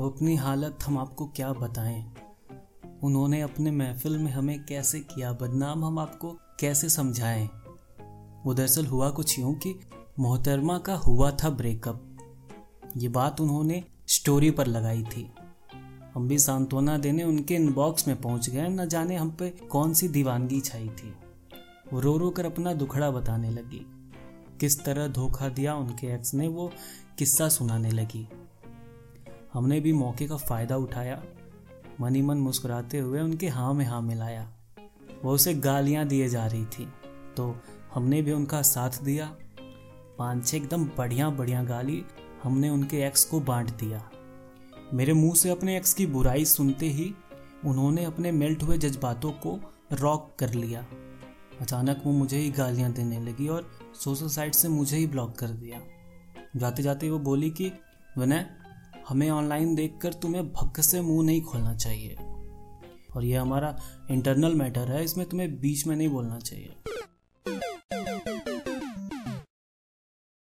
अब अपनी हालत हम आपको क्या बताएँ? उन्होंने अपने महफिल में हमें कैसे किया? बदनाम हम आपको कैसे समझाएँ? वो दरअसल हुआ कुछ यूँ कि मोहतरमा का हुआ था ब्रेकअप। ये बात उन्होंने स्टोरी पर लगाई थी। हम भी सांत्वना देने उनके इनबॉक्स में पहुँच गए, न जाने हम पे कौन सी दीवानगी छाई थी। वो रो रो कर अपना दुखड़ा बताने लगी। किस तरह धोखा दिया उनके एक्स ने, वो किस्सा सुनाने लगी। हमने भी मौके का फ़ायदा उठाया। मनी मन मुस्कुराते हुए उनके हाँ में हाँ मिलाया। वो उसे गालियाँ दिए जा रही थी। तो हमने भी उनका साथ दिया। पाँच छः एकदम बढ़िया बढ़िया गाली हमने उनके एक्स को बांट दिया। मेरे मुँह से अपने एक्स की बुराई सुनते ही उन्होंने अपने मेल्ट हुए जज्बातों को रॉक कर लिया। अचानक वो मुझे ही गालियाँ देने लगी और सोशल साइट से मुझे ही ब्लॉक कर दिया। जाते जाते वो बोली कि, विनय हमें ऑनलाइन देखकर तुम्हें भग से मुँह नहीं खोलना चाहिए। और यह हमारा इंटरनल मैटर है, इसमें तुम्हें बीच में नहीं बोलना चाहिए।